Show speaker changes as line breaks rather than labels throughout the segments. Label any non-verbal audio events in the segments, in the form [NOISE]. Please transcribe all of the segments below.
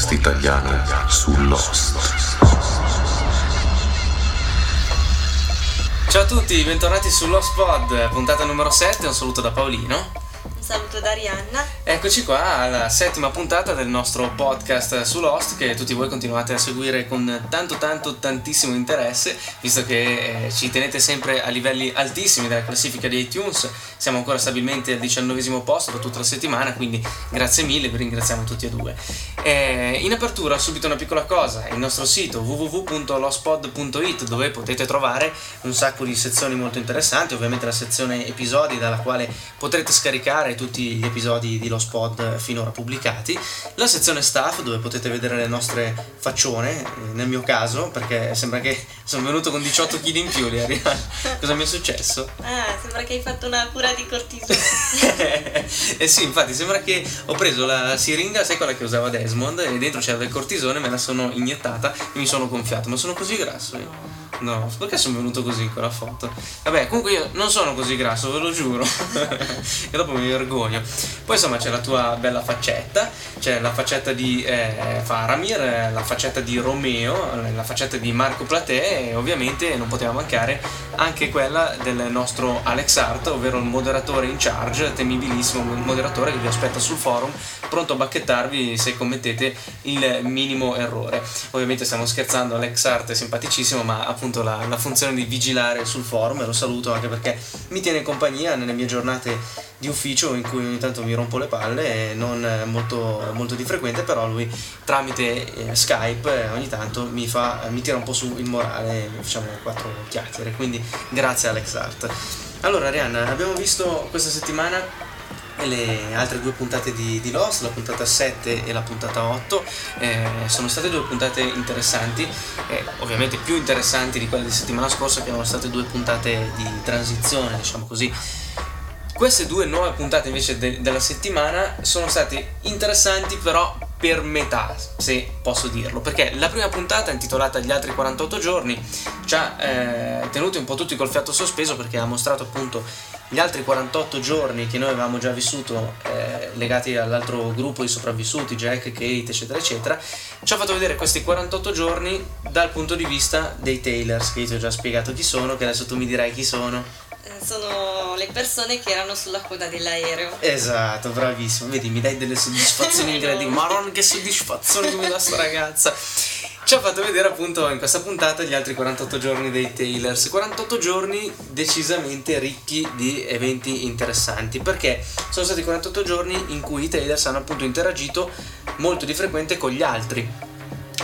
Podcast italiano su Lost.
Ciao a tutti, bentornati su Lost Pod, puntata numero 7, un saluto da Paolino.
Un saluto da Arianna.
Eccoci qua alla settima puntata del nostro podcast su Lost che tutti voi continuate a seguire con tanto tanto tantissimo interesse visto che eh, ci tenete sempre a livelli altissimi della classifica di iTunes. Siamo ancora stabilmente al diciannovesimo posto per tutta la settimana quindi grazie mille vi ringraziamo tutti e due. Eh, in apertura subito una piccola cosa il nostro sito www.lostpod.it dove potete trovare un sacco di sezioni molto interessanti ovviamente la sezione episodi dalla quale potrete scaricare tutti gli episodi di Lost Pod finora pubblicati, la sezione staff dove potete vedere le nostre faccione, eh, nel mio caso, perché sembra che sono venuto con 18 kg in più. [LAUGHS] Cosa mi è successo?
Ah, sembra che hai fatto una cura di cortisone. [LAUGHS]
eh sì, infatti sembra che ho preso la siringa, sai quella che usava Desmond, e dentro c'era del cortisone, me la sono iniettata e mi sono gonfiato, ma sono così grasso io. No, perché sono venuto così con la foto? Vabbè, comunque io non sono così grasso, ve lo giuro. [LAUGHS] e dopo mi vergogno. Poi insomma c'è la tua bella faccetta, c'è la faccetta di eh, Faramir, la faccetta di Romeo, la faccetta di Marco Platè e ovviamente non poteva mancare anche quella del nostro Alex Art, ovvero il moderatore in charge, temibilissimo moderatore che vi aspetta sul forum, pronto a bacchettarvi se commettete il minimo errore. Ovviamente stiamo scherzando, Alex Art è simpaticissimo, ma appunto appunto la, la, funzione di vigilare sul forum e lo saluto anche perché mi tiene in compagnia nelle mie giornate di ufficio in cui ogni tanto mi rompo le palle, non molto, molto di frequente, però lui tramite eh, Skype ogni tanto mi, fa, mi tira un po' su il morale, facciamo quattro chiacchiere, quindi grazie Alex Art. Allora Arianna, abbiamo visto questa settimana le altre due puntate di, di, Lost, la puntata 7 e la puntata 8, eh, sono state due puntate interessanti, eh, ovviamente più interessanti di quelle di settimana scorsa che erano state due puntate di transizione, diciamo così. Queste due nuove puntate invece de- della settimana sono state interessanti però per metà, se posso dirlo, perché la prima puntata intitolata Gli altri 48 giorni ci ha eh, tenuti un po' tutti col fiato sospeso perché ha mostrato appunto gli altri 48 giorni che noi avevamo già vissuto eh, legati all'altro gruppo di sopravvissuti, Jack, Kate, eccetera, eccetera, ci ha fatto vedere questi 48 giorni dal punto di vista dei Taylors, che io ti ho già spiegato chi sono, che adesso tu mi dirai chi sono.
Eh, sono le persone che erano sulla coda dell'aereo.
Esatto, bravissimo. Vedi, mi dai delle soddisfazioni [LAUGHS] incredibili. Marron, che soddisfazione mi dà sta ragazza ci ha fatto vedere appunto in questa puntata gli altri 48 giorni dei Taylors 48 giorni decisamente ricchi di eventi interessanti perché sono stati 48 giorni in cui i Taylors hanno appunto interagito molto di frequente con gli altri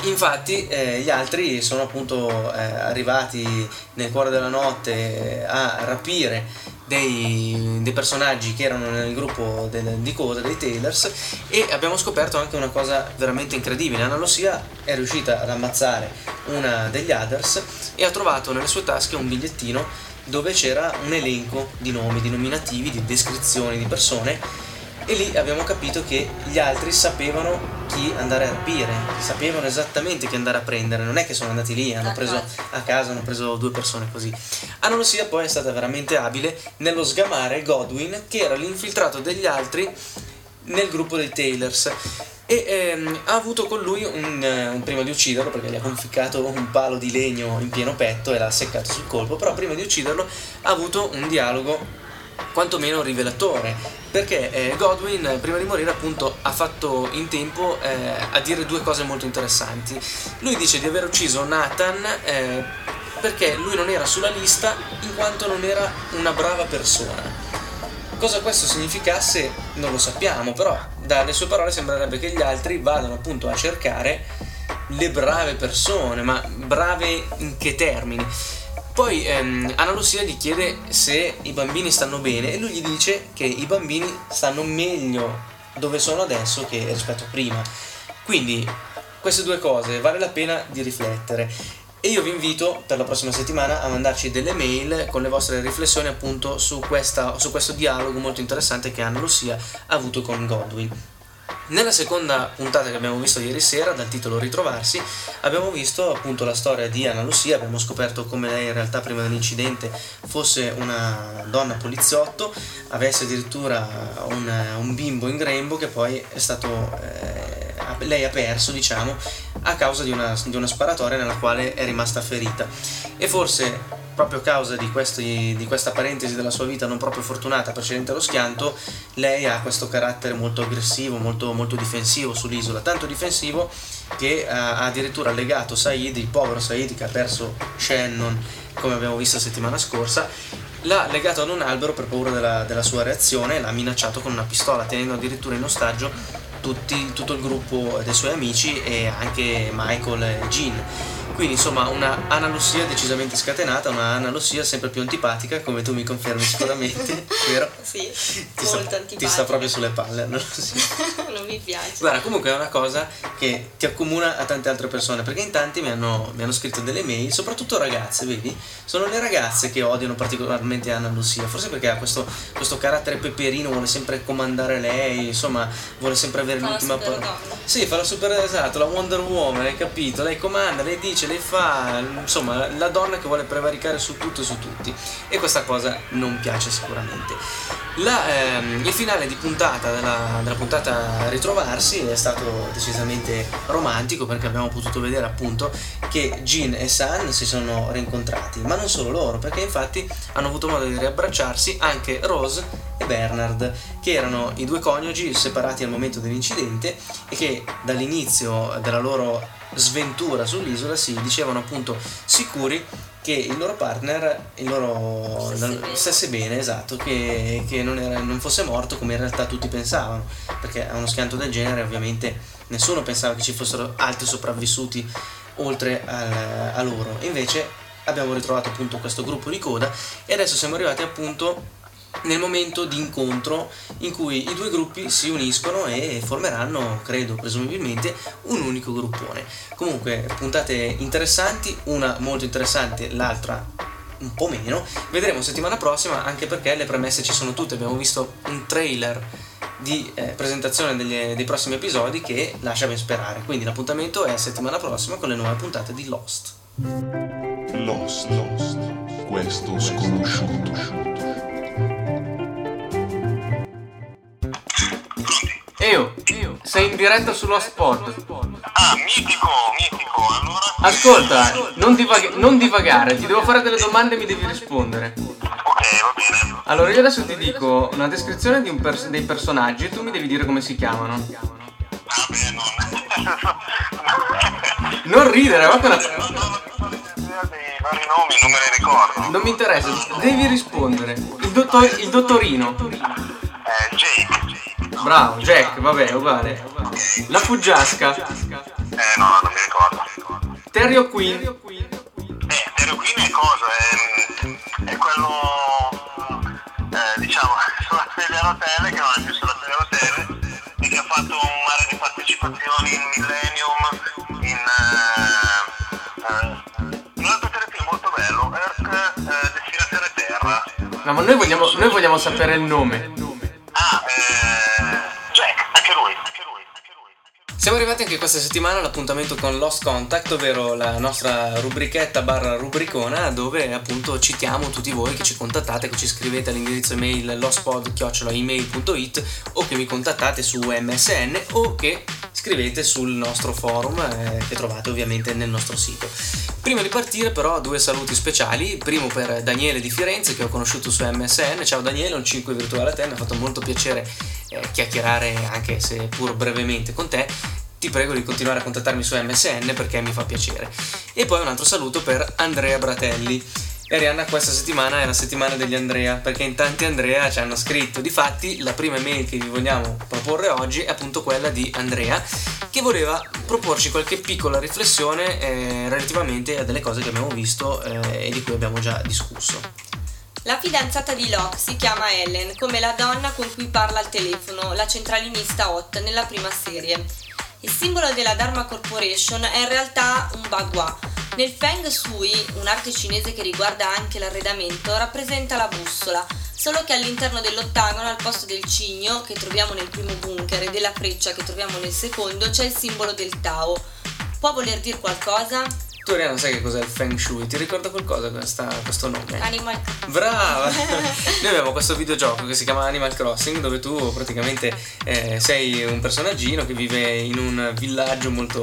Infatti eh, gli altri sono appunto eh, arrivati nel cuore della notte a rapire dei, dei, personaggi che erano nel gruppo del, di coda dei Taylors e abbiamo scoperto anche una cosa veramente incredibile. Anna Lucia è riuscita ad ammazzare una degli Others e ha trovato nelle sue tasche un bigliettino dove c'era un elenco di nomi, di nominativi, di descrizioni di persone e lì abbiamo capito che gli altri sapevano chi andare a rapire, sapevano esattamente chi andare a prendere, non è che sono andati lì, hanno preso a casa, hanno preso due persone così. Lucia poi è stata veramente abile nello sgamare Godwin, che era l'infiltrato degli altri nel gruppo dei Taylors e ehm, ha avuto con lui un, un, prima di ucciderlo perché gli ha conficcato un palo di legno in pieno petto e l'ha seccato sul colpo però prima di ucciderlo ha avuto un dialogo quantomeno rivelatore, perché eh, Godwin prima di morire appunto ha fatto in tempo eh, a dire due cose molto interessanti. Lui dice di aver ucciso Nathan eh, perché lui non era sulla lista in quanto non era una brava persona. Cosa questo significasse non lo sappiamo, però dalle sue parole sembrerebbe che gli altri vadano appunto a cercare le brave persone, ma brave in che termini? Poi ehm, Anna Lucia gli chiede se i bambini stanno bene e lui gli dice che i bambini stanno meglio dove sono adesso che rispetto a prima. Quindi queste due cose vale la pena di riflettere. E io vi invito per la prossima settimana a mandarci delle mail con le vostre riflessioni appunto su, questa, su questo dialogo molto interessante che Anna Lucia ha avuto con Godwin. Nella seconda puntata che abbiamo visto ieri sera, dal titolo Ritrovarsi, abbiamo visto appunto la storia di Anna Lucia, abbiamo scoperto come lei in realtà prima dell'incidente fosse una donna poliziotto, avesse addirittura un, un bimbo in grembo che poi è stato... Eh, lei ha perso, diciamo, a causa di una, di una sparatoria nella quale è rimasta ferita. E forse proprio a causa di, questi, di, questa parentesi della sua vita non proprio fortunata precedente allo schianto, lei ha questo carattere molto aggressivo, molto, molto difensivo sull'isola, tanto difensivo che ha addirittura legato Said, il povero Said che ha perso Shannon, come abbiamo visto la settimana scorsa, l'ha legato ad un albero per paura della, della sua reazione e l'ha minacciato con una pistola, tenendo addirittura in ostaggio tutti, tutto il gruppo dei suoi amici e anche Michael e Jean quindi insomma una analossia decisamente scatenata, una analossia sempre più antipatica, come tu mi confermi sicuramente, [LAUGHS] vero?
Sì,
ti
molto
sta,
antipatica.
Ti sta proprio sulle palle, analossia. [LAUGHS]
non mi piace.
Guarda, comunque è una cosa che ti accomuna a tante altre persone, perché in tanti mi hanno, mi hanno scritto delle mail, soprattutto ragazze, vedi? Sono le ragazze che odiano particolarmente Anna Lucia, forse perché ha questo, questo carattere peperino, vuole sempre comandare lei, insomma, vuole sempre avere
Fa
l'ultima parola. Sì, fa la super esatto, la Wonder Woman, hai capito? Lei comanda, lei dice, lei fa, insomma, la donna che vuole prevaricare su tutto e su tutti. E questa cosa non piace sicuramente. La, ehm, il finale di puntata della, della puntata Ritrovarsi è stato decisamente romantico perché abbiamo potuto vedere appunto che Jean e San si sono rincontrati, ma non solo loro, perché infatti hanno avuto modo di riabbracciarsi anche Rose e Bernard, che erano i due coniugi separati al momento dell'incidente e che dall'inizio della loro sventura sull'isola si dicevano appunto sicuri che il loro partner il loro
Stesse bene.
stesse bene, esatto, che, che non, era- non fosse morto come in realtà tutti pensavano, perché a uno schianto del genere ovviamente nessuno pensava che ci fossero altri sopravvissuti oltre al- a loro. Invece abbiamo ritrovato appunto questo gruppo di coda e adesso siamo arrivati appunto nel momento di incontro in cui i due gruppi si uniscono e formeranno, credo, presumibilmente, un unico gruppone. Comunque, puntate interessanti, una molto interessante, l'altra un po' meno. Vedremo settimana prossima, anche perché le premesse ci sono tutte. Abbiamo visto un trailer di eh, presentazione degli- dei prossimi episodi che lascia ben sperare. Quindi l'appuntamento è settimana prossima con le nuove puntate di Lost.
Lost, Lost, questo sconosciuto.
Sei in diretta sullo spot.
Ah, mitico, mitico. Allora,
Ascolta, non, divag- non divagare, ti devo fare delle domande e mi devi rispondere.
ok, va bene.
Allora, io adesso ti dico una descrizione di un pers- dei personaggi e tu mi devi dire come si chiamano.
Vabbè, non. [LAUGHS]
Non ridere, ma
dei vari nomi non me li ricordo.
Non mi interessa, devi rispondere. Il, dottor- il dottorino.
Eh, Jake.
Bravo, Jack, vabbè, uguale. La fuggiasca.
Eh, no, non mi ricordo.
Terry O'Quinn.
Eh, Terry Queen è cosa? È, è quello. Eh, diciamo, [LAUGHS] sulla sedia a rotelle, che non è più sulla sedia a rotelle, e che ha fatto un mare di partecipazioni in Millennium, in. Eh, eh, un altro telefilm molto bello, Earth eh, Destinazione Terra.
No, ma noi vogliamo, noi vogliamo sapere il nome. Siamo arrivati anche questa settimana all'appuntamento con Lost Contact, ovvero la nostra rubrichetta barra rubricona dove appunto citiamo tutti voi che ci contattate, che ci scrivete all'indirizzo email lostpod.email.it o che mi contattate su MSN o che scrivete sul nostro forum eh, che trovate ovviamente nel nostro sito. Prima di partire però due saluti speciali, primo per Daniele di Firenze che ho conosciuto su MSN, ciao Daniele, un 5 virtuale a te, mi ha fatto molto piacere eh, chiacchierare anche se pur brevemente con te ti prego di continuare a contattarmi su MSN perché mi fa piacere. E poi un altro saluto per Andrea Bratelli. E Arianna, questa settimana è la settimana degli Andrea, perché in tanti Andrea ci hanno scritto. Difatti, la prima mail che vi vogliamo proporre oggi è appunto quella di Andrea, che voleva proporci qualche piccola riflessione eh, relativamente a delle cose che abbiamo visto eh, e di cui abbiamo già discusso.
La fidanzata di Locke si chiama Ellen, come la donna con cui parla al telefono, la centralinista Hot nella prima serie. Il simbolo della Dharma Corporation è in realtà un bagua. Nel Feng Shui, un'arte cinese che riguarda anche l'arredamento, rappresenta la bussola, solo che all'interno dell'ottagono, al posto del cigno che troviamo nel primo bunker e della freccia che troviamo nel secondo, c'è il simbolo del Tao. Può voler dire qualcosa?
Tu Ariana sai che cos'è il Feng Shui? Ti ricorda qualcosa questa- questo nome?
Animal
Brava! [LAUGHS] Noi abbiamo questo videogioco che si chiama Animal Crossing dove tu praticamente eh, sei un personaggino che vive in un villaggio molto,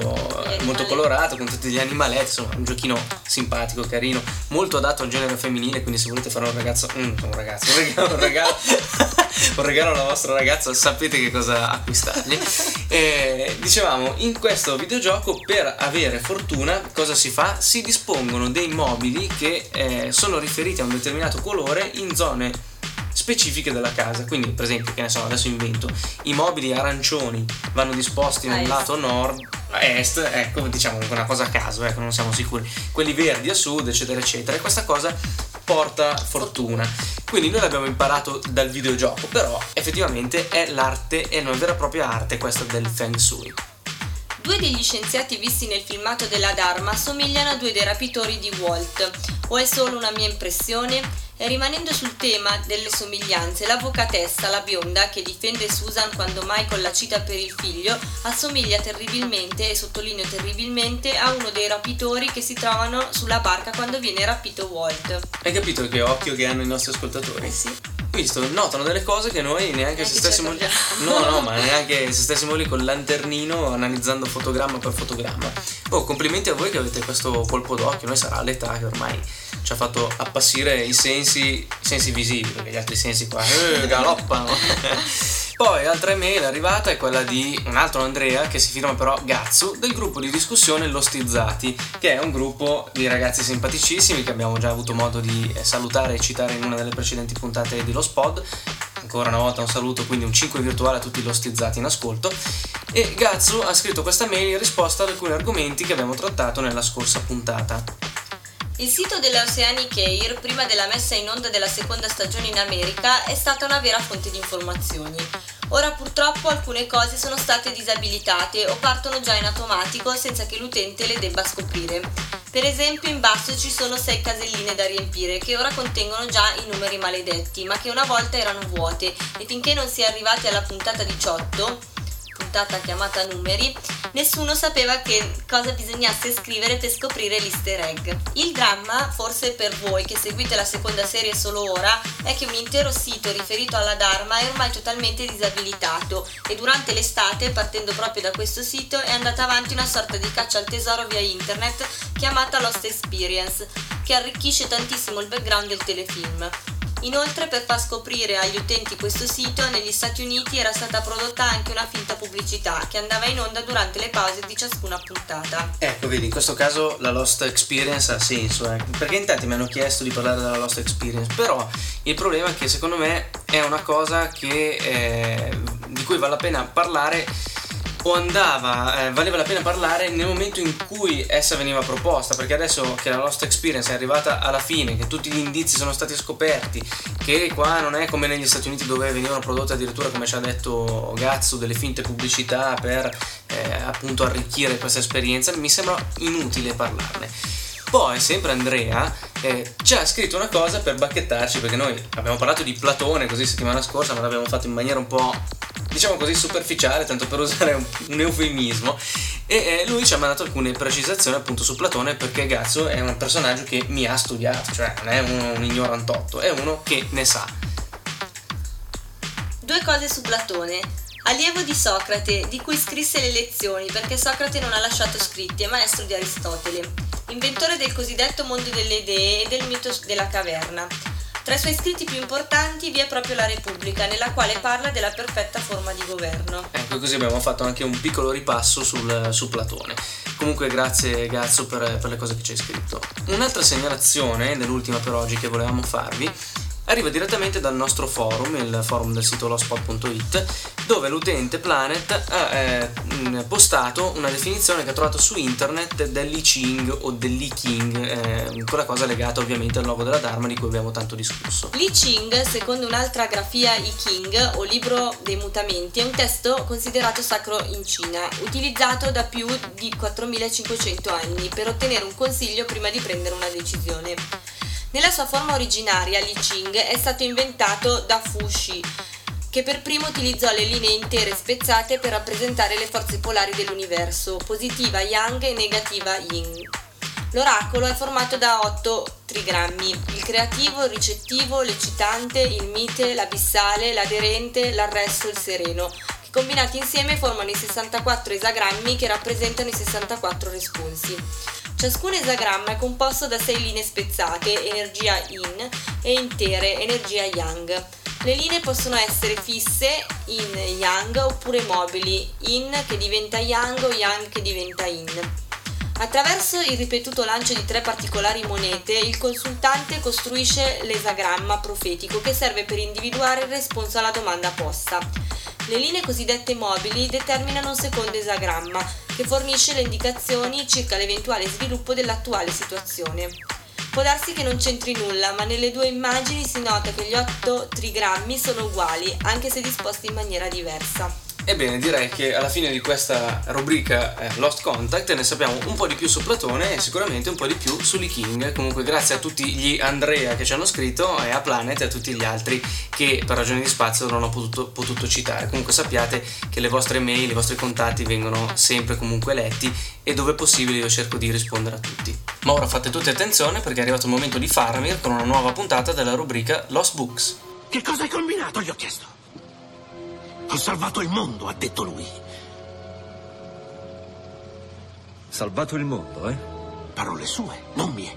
molto colorato con tutti gli animaletti, insomma un giochino simpatico, carino, molto adatto al genere femminile, quindi se volete fare un ragazzo, mm, un ragazzo, un regalo, un regalo, [LAUGHS] un regalo alla vostra ragazza sapete che cosa acquistargli. E, dicevamo, in questo videogioco per avere fortuna cosa si fa? Si dispongono dei mobili che eh, sono riferiti a un determinato colore in zone specifiche della casa. Quindi, per esempio, che ne so, adesso invento, i mobili arancioni vanno disposti nel lato nord, est, ecco, diciamo una cosa a caso, ecco, non siamo sicuri. Quelli verdi a sud, eccetera, eccetera. E questa cosa porta fortuna. Quindi noi l'abbiamo imparato dal videogioco, però effettivamente è l'arte, è una vera e propria arte questa del Feng Shui.
Due degli scienziati visti nel filmato della Dharma somigliano a due dei rapitori di Walt. O è solo una mia impressione? E rimanendo sul tema delle somiglianze, l'avvocatessa, la bionda, che difende Susan quando Michael la cita per il figlio, assomiglia terribilmente, e sottolineo terribilmente, a uno dei rapitori che si trovano sulla barca quando viene rapito Walt.
Hai capito che occhio che hanno i nostri ascoltatori?
Eh sì.
Visto, notano delle cose che noi neanche se stessimo
ci
lì. No, no, ma [LAUGHS] neanche se stessimo lì col lanternino analizzando fotogramma per fotogramma. Oh, complimenti a voi che avete questo colpo d'occhio. Noi sarà l'età che ormai ci ha fatto appassire i sensi, i sensi visivi, perché gli altri sensi qua eh, galoppano. [LAUGHS] Poi altra email arrivata è quella di un altro Andrea che si firma però Gazzu del gruppo di discussione Lostizzati, che è un gruppo di ragazzi simpaticissimi che abbiamo già avuto modo di eh, salutare e citare in una delle precedenti puntate di Lo Spod. Ancora una volta un saluto, quindi un 5 virtuale a tutti i lostizzati in ascolto. E Gazzu ha scritto questa mail in risposta ad alcuni argomenti che abbiamo trattato nella scorsa puntata.
Il sito della Oceanic Air, prima della messa in onda della seconda stagione in America, è stata una vera fonte di informazioni. Ora purtroppo alcune cose sono state disabilitate o partono già in automatico senza che l'utente le debba scoprire. Per esempio in basso ci sono 6 caselline da riempire che ora contengono già i numeri maledetti, ma che una volta erano vuote e finché non si è arrivati alla puntata 18, puntata chiamata numeri, nessuno sapeva che cosa bisognasse scrivere per scoprire l'easter egg. Il dramma, forse per voi che seguite la seconda serie solo ora, è che un intero sito riferito alla Dharma è ormai totalmente disabilitato e durante l'estate, partendo proprio da questo sito, è andata avanti una sorta di caccia al tesoro via internet chiamata Lost Experience, che arricchisce tantissimo il background del telefilm. Inoltre, per far scoprire agli utenti questo sito, negli Stati Uniti era stata prodotta anche una finta pubblicità che andava in onda durante le pause di ciascuna puntata.
Ecco, vedi, in questo caso la Lost Experience ha senso, eh, perché in tanti mi hanno chiesto di parlare della Lost Experience, però il problema è che secondo me è una cosa che, eh, di cui vale la pena parlare o andava, eh, valeva la pena parlare nel momento in cui essa veniva proposta, perché adesso che la Lost Experience è arrivata alla fine, che tutti gli indizi sono stati scoperti, che qua non è come negli Stati Uniti dove venivano prodotte addirittura, come ci ha detto Gazzo, delle finte pubblicità per eh, appunto arricchire questa esperienza, mi sembra inutile parlarne. Poi, sempre Andrea eh, ci ha scritto una cosa per bacchettarci, perché noi abbiamo parlato di Platone così settimana scorsa, ma l'abbiamo fatto in maniera un po', diciamo così, superficiale, tanto per usare un, un eufemismo. E eh, lui ci ha mandato alcune precisazioni appunto su Platone, perché Gazzo è un personaggio che mi ha studiato, cioè non è uno, un ignorantotto, è uno che ne sa.
Due cose su Platone. Allievo di Socrate, di cui scrisse le lezioni perché Socrate non ha lasciato scritti, è maestro di Aristotele. Inventore del cosiddetto mondo delle idee e del mito della caverna. Tra i suoi scritti più importanti vi è proprio La Repubblica, nella quale parla della perfetta forma di governo.
Ecco, così abbiamo fatto anche un piccolo ripasso sul, su Platone. Comunque grazie Gazzo per, per le cose che ci hai scritto. Un'altra segnalazione, nell'ultima per oggi che volevamo farvi, arriva direttamente dal nostro forum, il forum del sito lospot.it, dove l'utente Planet ha eh, mh, postato una definizione che ha trovato su internet dell'I Ching o dell'I King, eh, quella cosa legata ovviamente al logo della Dharma di cui abbiamo tanto discusso.
Li Ching, secondo un'altra grafia I King o libro dei mutamenti, è un testo considerato sacro in Cina, utilizzato da più di 4500 anni per ottenere un consiglio prima di prendere una decisione. Nella sua forma originaria, Li Ching è stato inventato da Fu Shi, che per primo utilizzò le linee intere spezzate per rappresentare le forze polari dell'universo, positiva Yang e negativa Yin. L'oracolo è formato da otto trigrammi, il creativo, il ricettivo, l'eccitante, il mite, l'abissale, l'aderente, l'arresto il sereno, che combinati insieme formano i 64 esagrammi che rappresentano i 64 responsi. Ciascun esagramma è composto da 6 linee spezzate, energia yin, e intere, energia yang. Le linee possono essere fisse in yang oppure mobili, in che diventa yang o yang che diventa in. Attraverso il ripetuto lancio di tre particolari monete, il consultante costruisce l'esagramma profetico che serve per individuare il responso alla domanda posta. Le linee cosiddette mobili determinano un secondo esagramma, che fornisce le indicazioni circa l'eventuale sviluppo dell'attuale situazione. Può darsi che non c'entri nulla, ma nelle due immagini si nota che gli otto trigrammi sono uguali, anche se disposti in maniera diversa.
Ebbene, direi che alla fine di questa rubrica eh, Lost Contact ne sappiamo un po' di più su Platone e sicuramente un po' di più su Lee King. Comunque, grazie a tutti gli Andrea che ci hanno scritto e a Planet e a tutti gli altri che per ragioni di spazio non ho potuto, potuto citare. Comunque, sappiate che le vostre mail, i vostri contatti vengono sempre comunque letti e dove possibile io cerco di rispondere a tutti. Ma ora fate tutti attenzione perché è arrivato il momento di Faramir con una nuova puntata della rubrica Lost Books.
Che cosa hai combinato? Gli ho chiesto. Ho salvato il mondo, ha detto lui.
Salvato il mondo, eh?
Parole sue, non mie.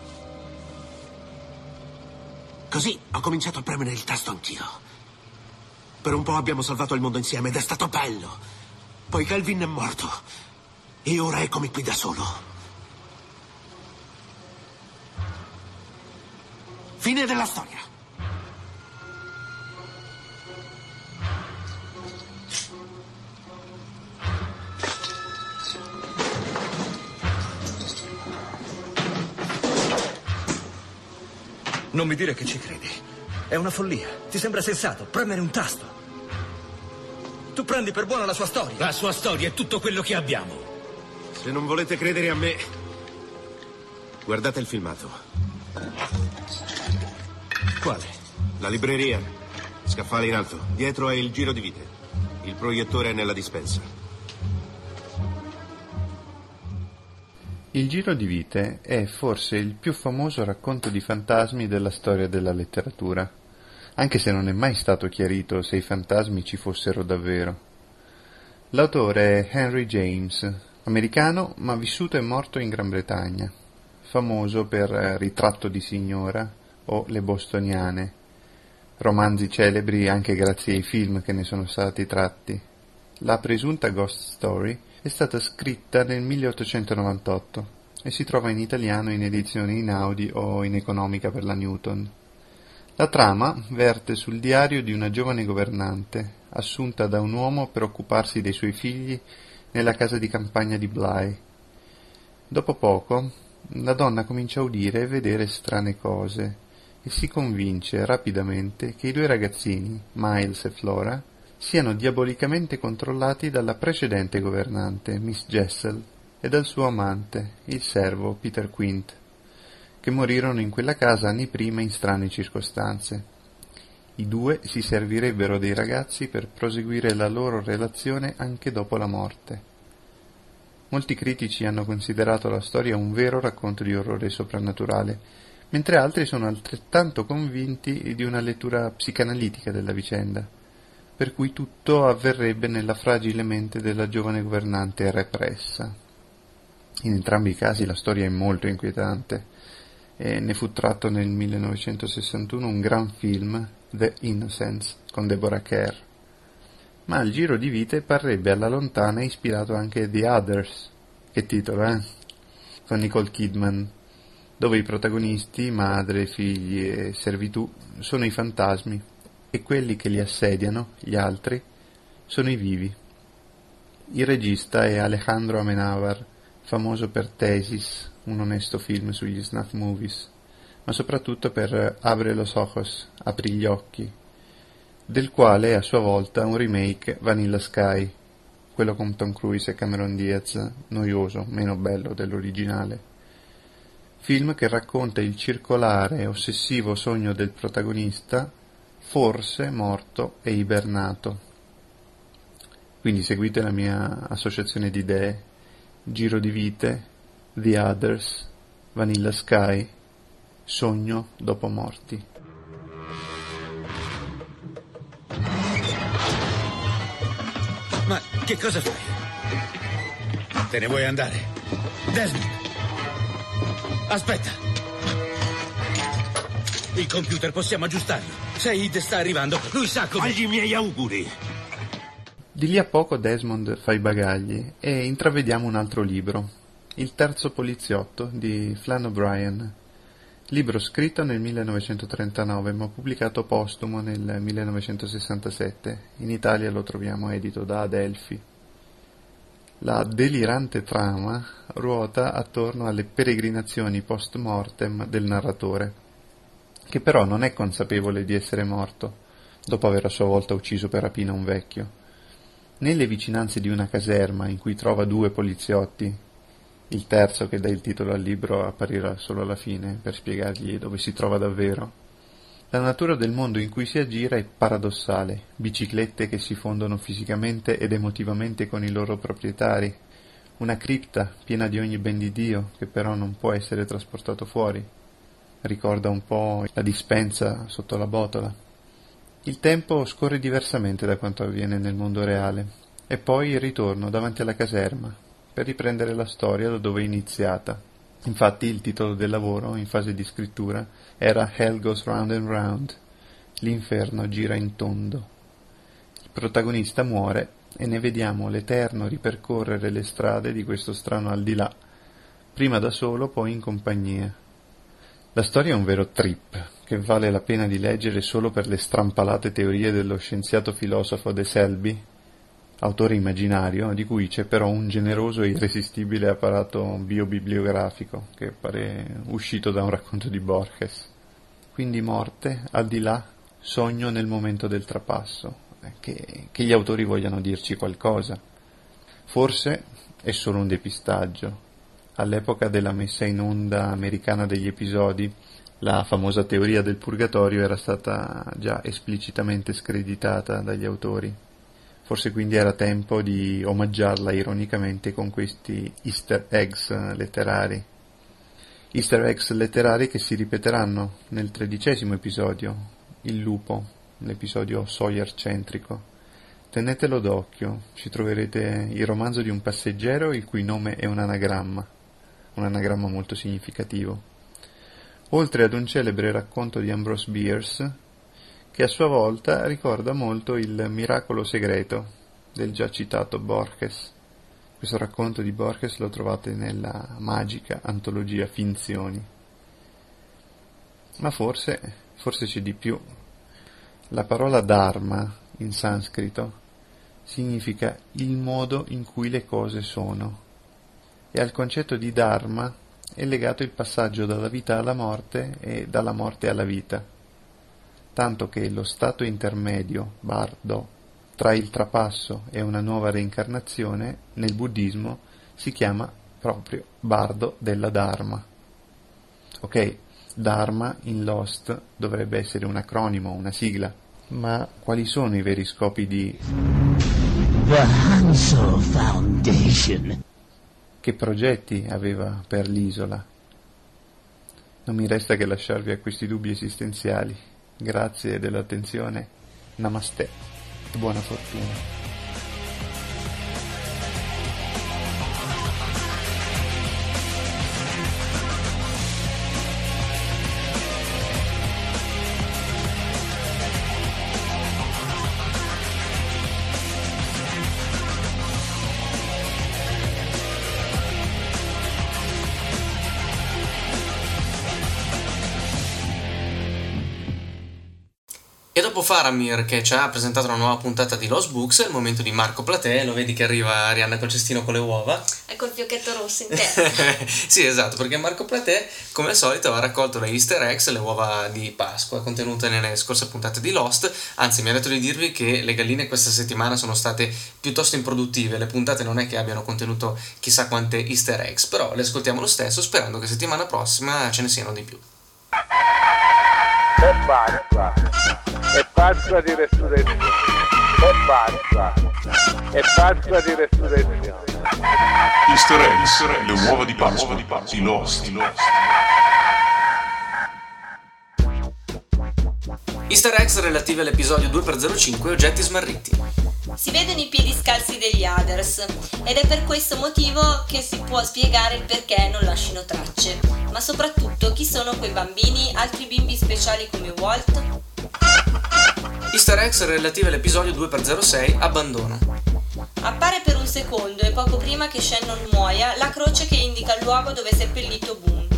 Così ho cominciato a premere il tasto anch'io. Per un po' abbiamo salvato il mondo insieme ed è stato bello. Poi Calvin è morto. E ora eccomi qui da solo. Fine della storia.
Non mi dire che ci credi. È una follia. Ti sembra sensato premere un tasto. Tu prendi per buona la sua storia.
La sua storia è tutto quello che abbiamo.
Se non volete credere a me, guardate il filmato.
Quale?
La libreria. Scaffale in alto. Dietro è il giro di vite. Il proiettore è nella dispensa.
Il Giro di Vite è forse il più famoso racconto di fantasmi della storia della letteratura, anche se non è mai stato chiarito se i fantasmi ci fossero davvero. L'autore è Henry James, americano ma vissuto e morto in Gran Bretagna, famoso per Ritratto di signora o Le Bostoniane, romanzi celebri anche grazie ai film che ne sono stati tratti. La presunta Ghost Story è stata scritta nel 1898 e si trova in italiano in edizione in Audi o in economica per la Newton. La trama verte sul diario di una giovane governante, assunta da un uomo per occuparsi dei suoi figli nella casa di campagna di Bly. Dopo poco, la donna comincia a udire e vedere strane cose e si convince rapidamente che i due ragazzini, Miles e Flora, siano diabolicamente controllati dalla precedente governante, Miss Jessel, e dal suo amante, il servo Peter Quint, che morirono in quella casa anni prima in strane circostanze. I due si servirebbero dei ragazzi per proseguire la loro relazione anche dopo la morte. Molti critici hanno considerato la storia un vero racconto di orrore soprannaturale, mentre altri sono altrettanto convinti di una lettura psicanalitica della vicenda per cui tutto avverrebbe nella fragile mente della giovane governante repressa. In entrambi i casi la storia è molto inquietante e ne fu tratto nel 1961 un gran film, The Innocents, con Deborah Kerr. Ma il giro di vite parrebbe alla lontana ispirato anche The Others, che titolo, eh? Con Nicole Kidman, dove i protagonisti, madre, figli e servitù, sono i fantasmi e quelli che li assediano, gli altri, sono i vivi. Il regista è Alejandro Amenábar, famoso per Tesis, un onesto film sugli snuff movies, ma soprattutto per Abre los ojos, Apri gli occhi, del quale è a sua volta un remake Vanilla Sky, quello con Tom Cruise e Cameron Diaz, noioso, meno bello dell'originale. film che racconta il circolare e ossessivo sogno del protagonista, forse morto e ibernato. Quindi seguite la mia associazione di idee, Giro di vite, The Others, Vanilla Sky, Sogno dopo morti.
Ma che cosa fai? Te ne vuoi andare? Desmond! Aspetta! Il computer possiamo aggiustarlo. Said sta arrivando, lui sa come...
Fagli i miei auguri!
Di lì a poco Desmond fa i bagagli e intravediamo un altro libro, Il terzo poliziotto di Flann O'Brien, libro scritto nel 1939 ma pubblicato postumo nel 1967. In Italia lo troviamo edito da Adelphi. La delirante trama ruota attorno alle peregrinazioni post mortem del narratore, che però non è consapevole di essere morto, dopo aver a sua volta ucciso per rapina un vecchio. Nelle vicinanze di una caserma in cui trova due poliziotti, il terzo che dà il titolo al libro apparirà solo alla fine per spiegargli dove si trova davvero. La natura del mondo in cui si aggira è paradossale, biciclette che si fondono fisicamente ed emotivamente con i loro proprietari, una cripta piena di ogni ben di Dio che però non può essere trasportato fuori. Ricorda un po' la dispensa sotto la botola. Il tempo scorre diversamente da quanto avviene nel mondo reale, e poi ritorno davanti alla caserma, per riprendere la storia da dove è iniziata. Infatti il titolo del lavoro, in fase di scrittura, era Hell Goes Round and Round, l'inferno gira in tondo. Il protagonista muore e ne vediamo l'eterno ripercorrere le strade di questo strano al di là, prima da solo, poi in compagnia. La storia è un vero trip, che vale la pena di leggere solo per le strampalate teorie dello scienziato filosofo De Selby, autore immaginario, di cui c'è però un generoso e irresistibile apparato biobibliografico, che pare uscito da un racconto di Borges. Quindi morte, al di là, sogno nel momento del trapasso, eh, che, che gli autori vogliano dirci qualcosa. Forse è solo un depistaggio. All'epoca della messa in onda americana degli episodi, la famosa teoria del purgatorio era stata già esplicitamente screditata dagli autori. Forse quindi era tempo di omaggiarla ironicamente con questi easter eggs letterari. Easter eggs letterari che si ripeteranno nel tredicesimo episodio, Il lupo, l'episodio Sawyer centrico. Tenetelo d'occhio, ci troverete il romanzo di un passeggero il cui nome è un anagramma, un anagramma molto significativo oltre ad un celebre racconto di Ambrose Bierce, che a sua volta ricorda molto il miracolo segreto del già citato Borges. Questo racconto di Borges lo trovate nella magica antologia Finzioni. Ma forse, forse c'è di più. La parola Dharma in sanscrito significa il modo in cui le cose sono. E al concetto di Dharma è legato il passaggio dalla vita alla morte e dalla morte alla vita, tanto che lo stato intermedio, bardo, tra il trapasso e una nuova reincarnazione, nel buddismo si chiama proprio bardo della Dharma. Ok, Dharma in Lost dovrebbe essere un acronimo, una sigla, ma quali sono i veri scopi di
The Hansel Foundation?
Che progetti aveva per l'isola? Non mi resta che lasciarvi a questi dubbi esistenziali. Grazie dell'attenzione. Namaste buona fortuna.
Faramir che ci ha presentato una nuova puntata di Lost Books, è il momento di Marco Platè, lo vedi che arriva Arianna col cestino con le uova.
Ecco il fiocchetto rosso in testa. [LAUGHS]
sì, esatto, perché Marco Platè, come al solito, ha raccolto le easter eggs, le uova di Pasqua contenute nelle scorse puntate di Lost. Anzi, mi ha detto di dirvi che le galline questa settimana sono state piuttosto improduttive. Le puntate non è che abbiano contenuto chissà quante easter eggs, però le ascoltiamo lo stesso, sperando che settimana prossima ce ne siano di più.
È Pasqua, è Pasqua di resurrezione, è Pasqua, è Pasqua di resurrezione.
Easter eggs, le uova di Pasqua di Pasqua, di Lost, di Lost.
Easter eggs relative all'episodio 2x05 Oggetti smarriti.
Si vedono i piedi scalzi degli Others ed è per questo motivo che si può spiegare il perché non lasciano tracce. Ma soprattutto chi sono quei bambini, altri bimbi speciali come Walt?
Easter eggs relative all'episodio 2x06 Abbandono.
Appare per un secondo e poco prima che Shannon muoia la croce che indica il luogo dove è seppellito Boone.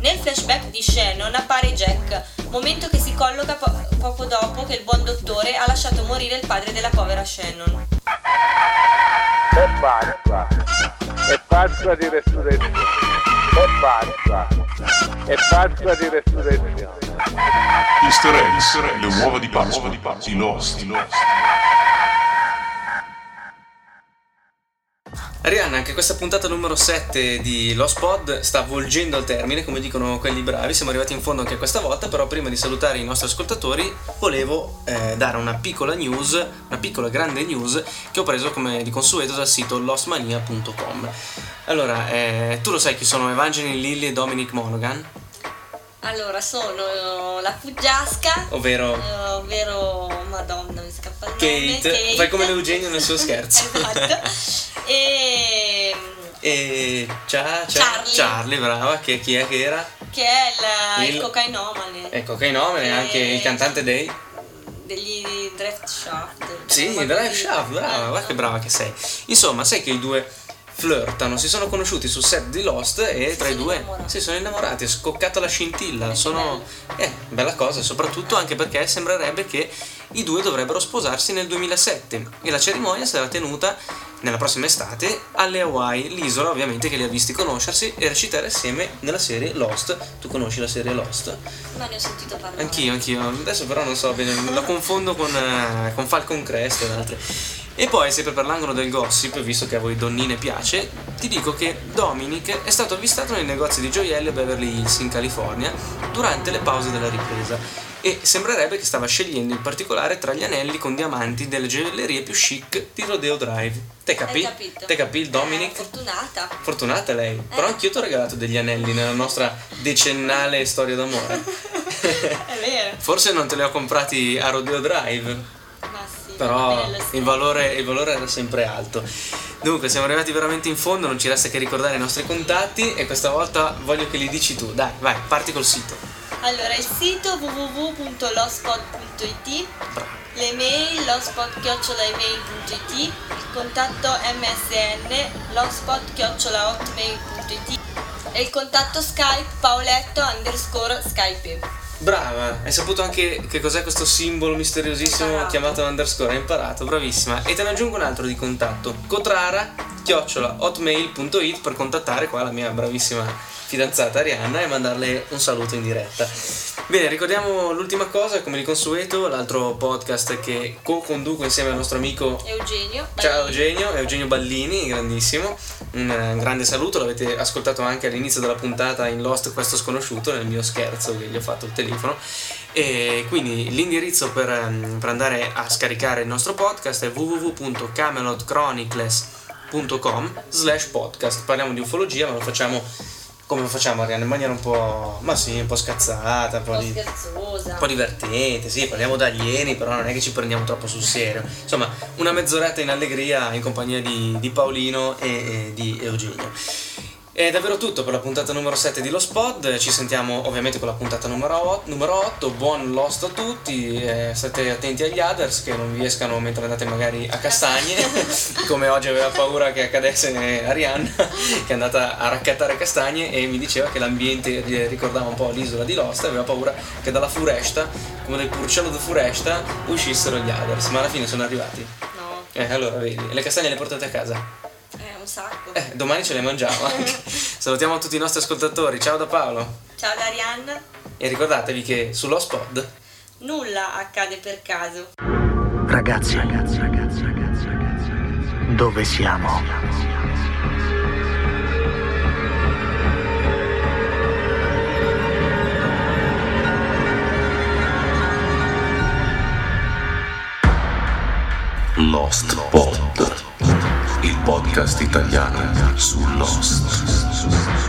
Nel flashback di Shannon appare Jack, momento che si colloca po- poco dopo che il buon dottore ha lasciato morire il padre della povera Shannon.
È Pasqua, è Pasqua di resurrezione, è Pasqua, è Pasqua di resurrezione.
Easter eggs, le uova di Pasqua di Pasqua, di Lost, di Lost.
Arianna, anche questa puntata numero 7 di Lost Pod sta volgendo al termine, come dicono quelli bravi, siamo arrivati in fondo anche questa volta, però prima di salutare i nostri ascoltatori volevo eh, dare una piccola news, una piccola grande news che ho preso come di consueto dal sito lostmania.com. Allora, eh, tu lo sai chi sono Evangeline Lilly e Dominic Monaghan?
Allora, sono la fuggiasca,
Ovvero
eh, ovvero Madonna, mi scappa il nome.
Kate, fai come l'Eugenio nel suo [LAUGHS] scherzo.
esatto. E [LAUGHS]
E ciao,
Charlie.
Charlie, brava, che chi è che era?
che è il, il
Il-
cocainomane
Ecco, che nome,
Eh,
anche il cantante dei...
degli Draft Shaft.
Sì, Drive Shaft, brava, guarda che brava che sei. Insomma, sai che i due flirtano, si sono conosciuti sul set di Lost e tra i due
innamorati.
si sono innamorati, è scoccata la scintilla, sono... Eh, bella cosa, soprattutto anche perché sembrerebbe che i due dovrebbero sposarsi nel 2007 e la cerimonia sarà tenuta nella prossima estate alle Hawaii, l'isola ovviamente che li ha visti conoscersi e recitare assieme nella serie Lost. Tu conosci la serie Lost?
Ma ne ho sentito parlare.
Anch'io, anch'io. Adesso però non so bene, la confondo con, eh, con Falcon Crest e altre. E poi, sempre per l'angolo del gossip, visto che a voi donnine piace, ti dico che Dominic è stato avvistato nei negozi di gioielli a Beverly Hills, in California, durante le pause della ripresa. E sembrerebbe che stava scegliendo in particolare tra gli anelli con diamanti delle gioiellerie più chic di Rodeo Drive. Te capì? Te capì il Dominic?
Eh, fortunata.
Fortunata lei. Però anch'io ti ho regalato degli anelli nella nostra decennale storia d'amore. [LAUGHS]
È vero.
Forse non te li ho comprati a Rodeo Drive. Però il valore, il valore era sempre alto. Dunque, siamo arrivati veramente in fondo, non ci resta che ricordare i nostri contatti e questa volta voglio che li dici tu. Dai, vai, parti col sito.
Allora, il sito www.lospod.it
Bravo.
le mail lospod.email.it il contatto msn lospod.hotmail.it e il contatto skype paoletto underscore skype
Brava, hai saputo anche che cos'è questo simbolo misteriosissimo
Imparato.
chiamato underscore, hai imparato, bravissima. E te ne aggiungo un altro di contatto, cotrara chiocciola hotmail.it per contattare qua la mia bravissima fidanzata Arianna e mandarle un saluto in diretta. Bene, ricordiamo l'ultima cosa, come di consueto, l'altro podcast che co-conduco insieme al nostro amico
Eugenio
Ciao. Eugenio, Eugenio Ballini, grandissimo, un eh, grande saluto, l'avete ascoltato anche all'inizio della puntata in Lost Questo Sconosciuto, nel mio scherzo che gli ho fatto il telefono. E quindi l'indirizzo per, ehm, per andare a scaricare il nostro podcast è www.camelotchronicles.com slash podcast. Parliamo di ufologia, ma lo facciamo come lo facciamo Arianna? In maniera un po', ma sì, un po' scazzata, un po'
un po'
di
scherzosa
un po' divertente, sì, parliamo da alieni, però non è che ci prendiamo troppo sul serio. Insomma, una mezz'oretta in allegria in compagnia di, di Paolino e, e di Eugenio. È davvero tutto per la puntata numero 7 di Lost Pod, ci sentiamo ovviamente con la puntata numero 8, numero 8. buon Lost a tutti, eh, state attenti agli others che non vi escano mentre andate magari a castagne, [LAUGHS] come oggi aveva paura che accadesse Arianna, che è andata a raccattare castagne e mi diceva che l'ambiente ricordava un po' l'isola di Lost e aveva paura che dalla foresta, come nel purcello di foresta, uscissero gli others, ma alla fine sono arrivati.
No,
Eh, allora vedi, le castagne le portate a casa?
Un sacco.
Eh, domani ce le mangiamo anche. [LAUGHS] Salutiamo tutti i nostri ascoltatori, ciao da Paolo.
Ciao Darian.
E ricordatevi che sullo spot
Nulla accade per caso.
Ragazzi, ragazzi, ragazzi, ragazzi, ragazzi, ragazzi. Dove siamo?
Lost Pod, il podcast italiano su Lost.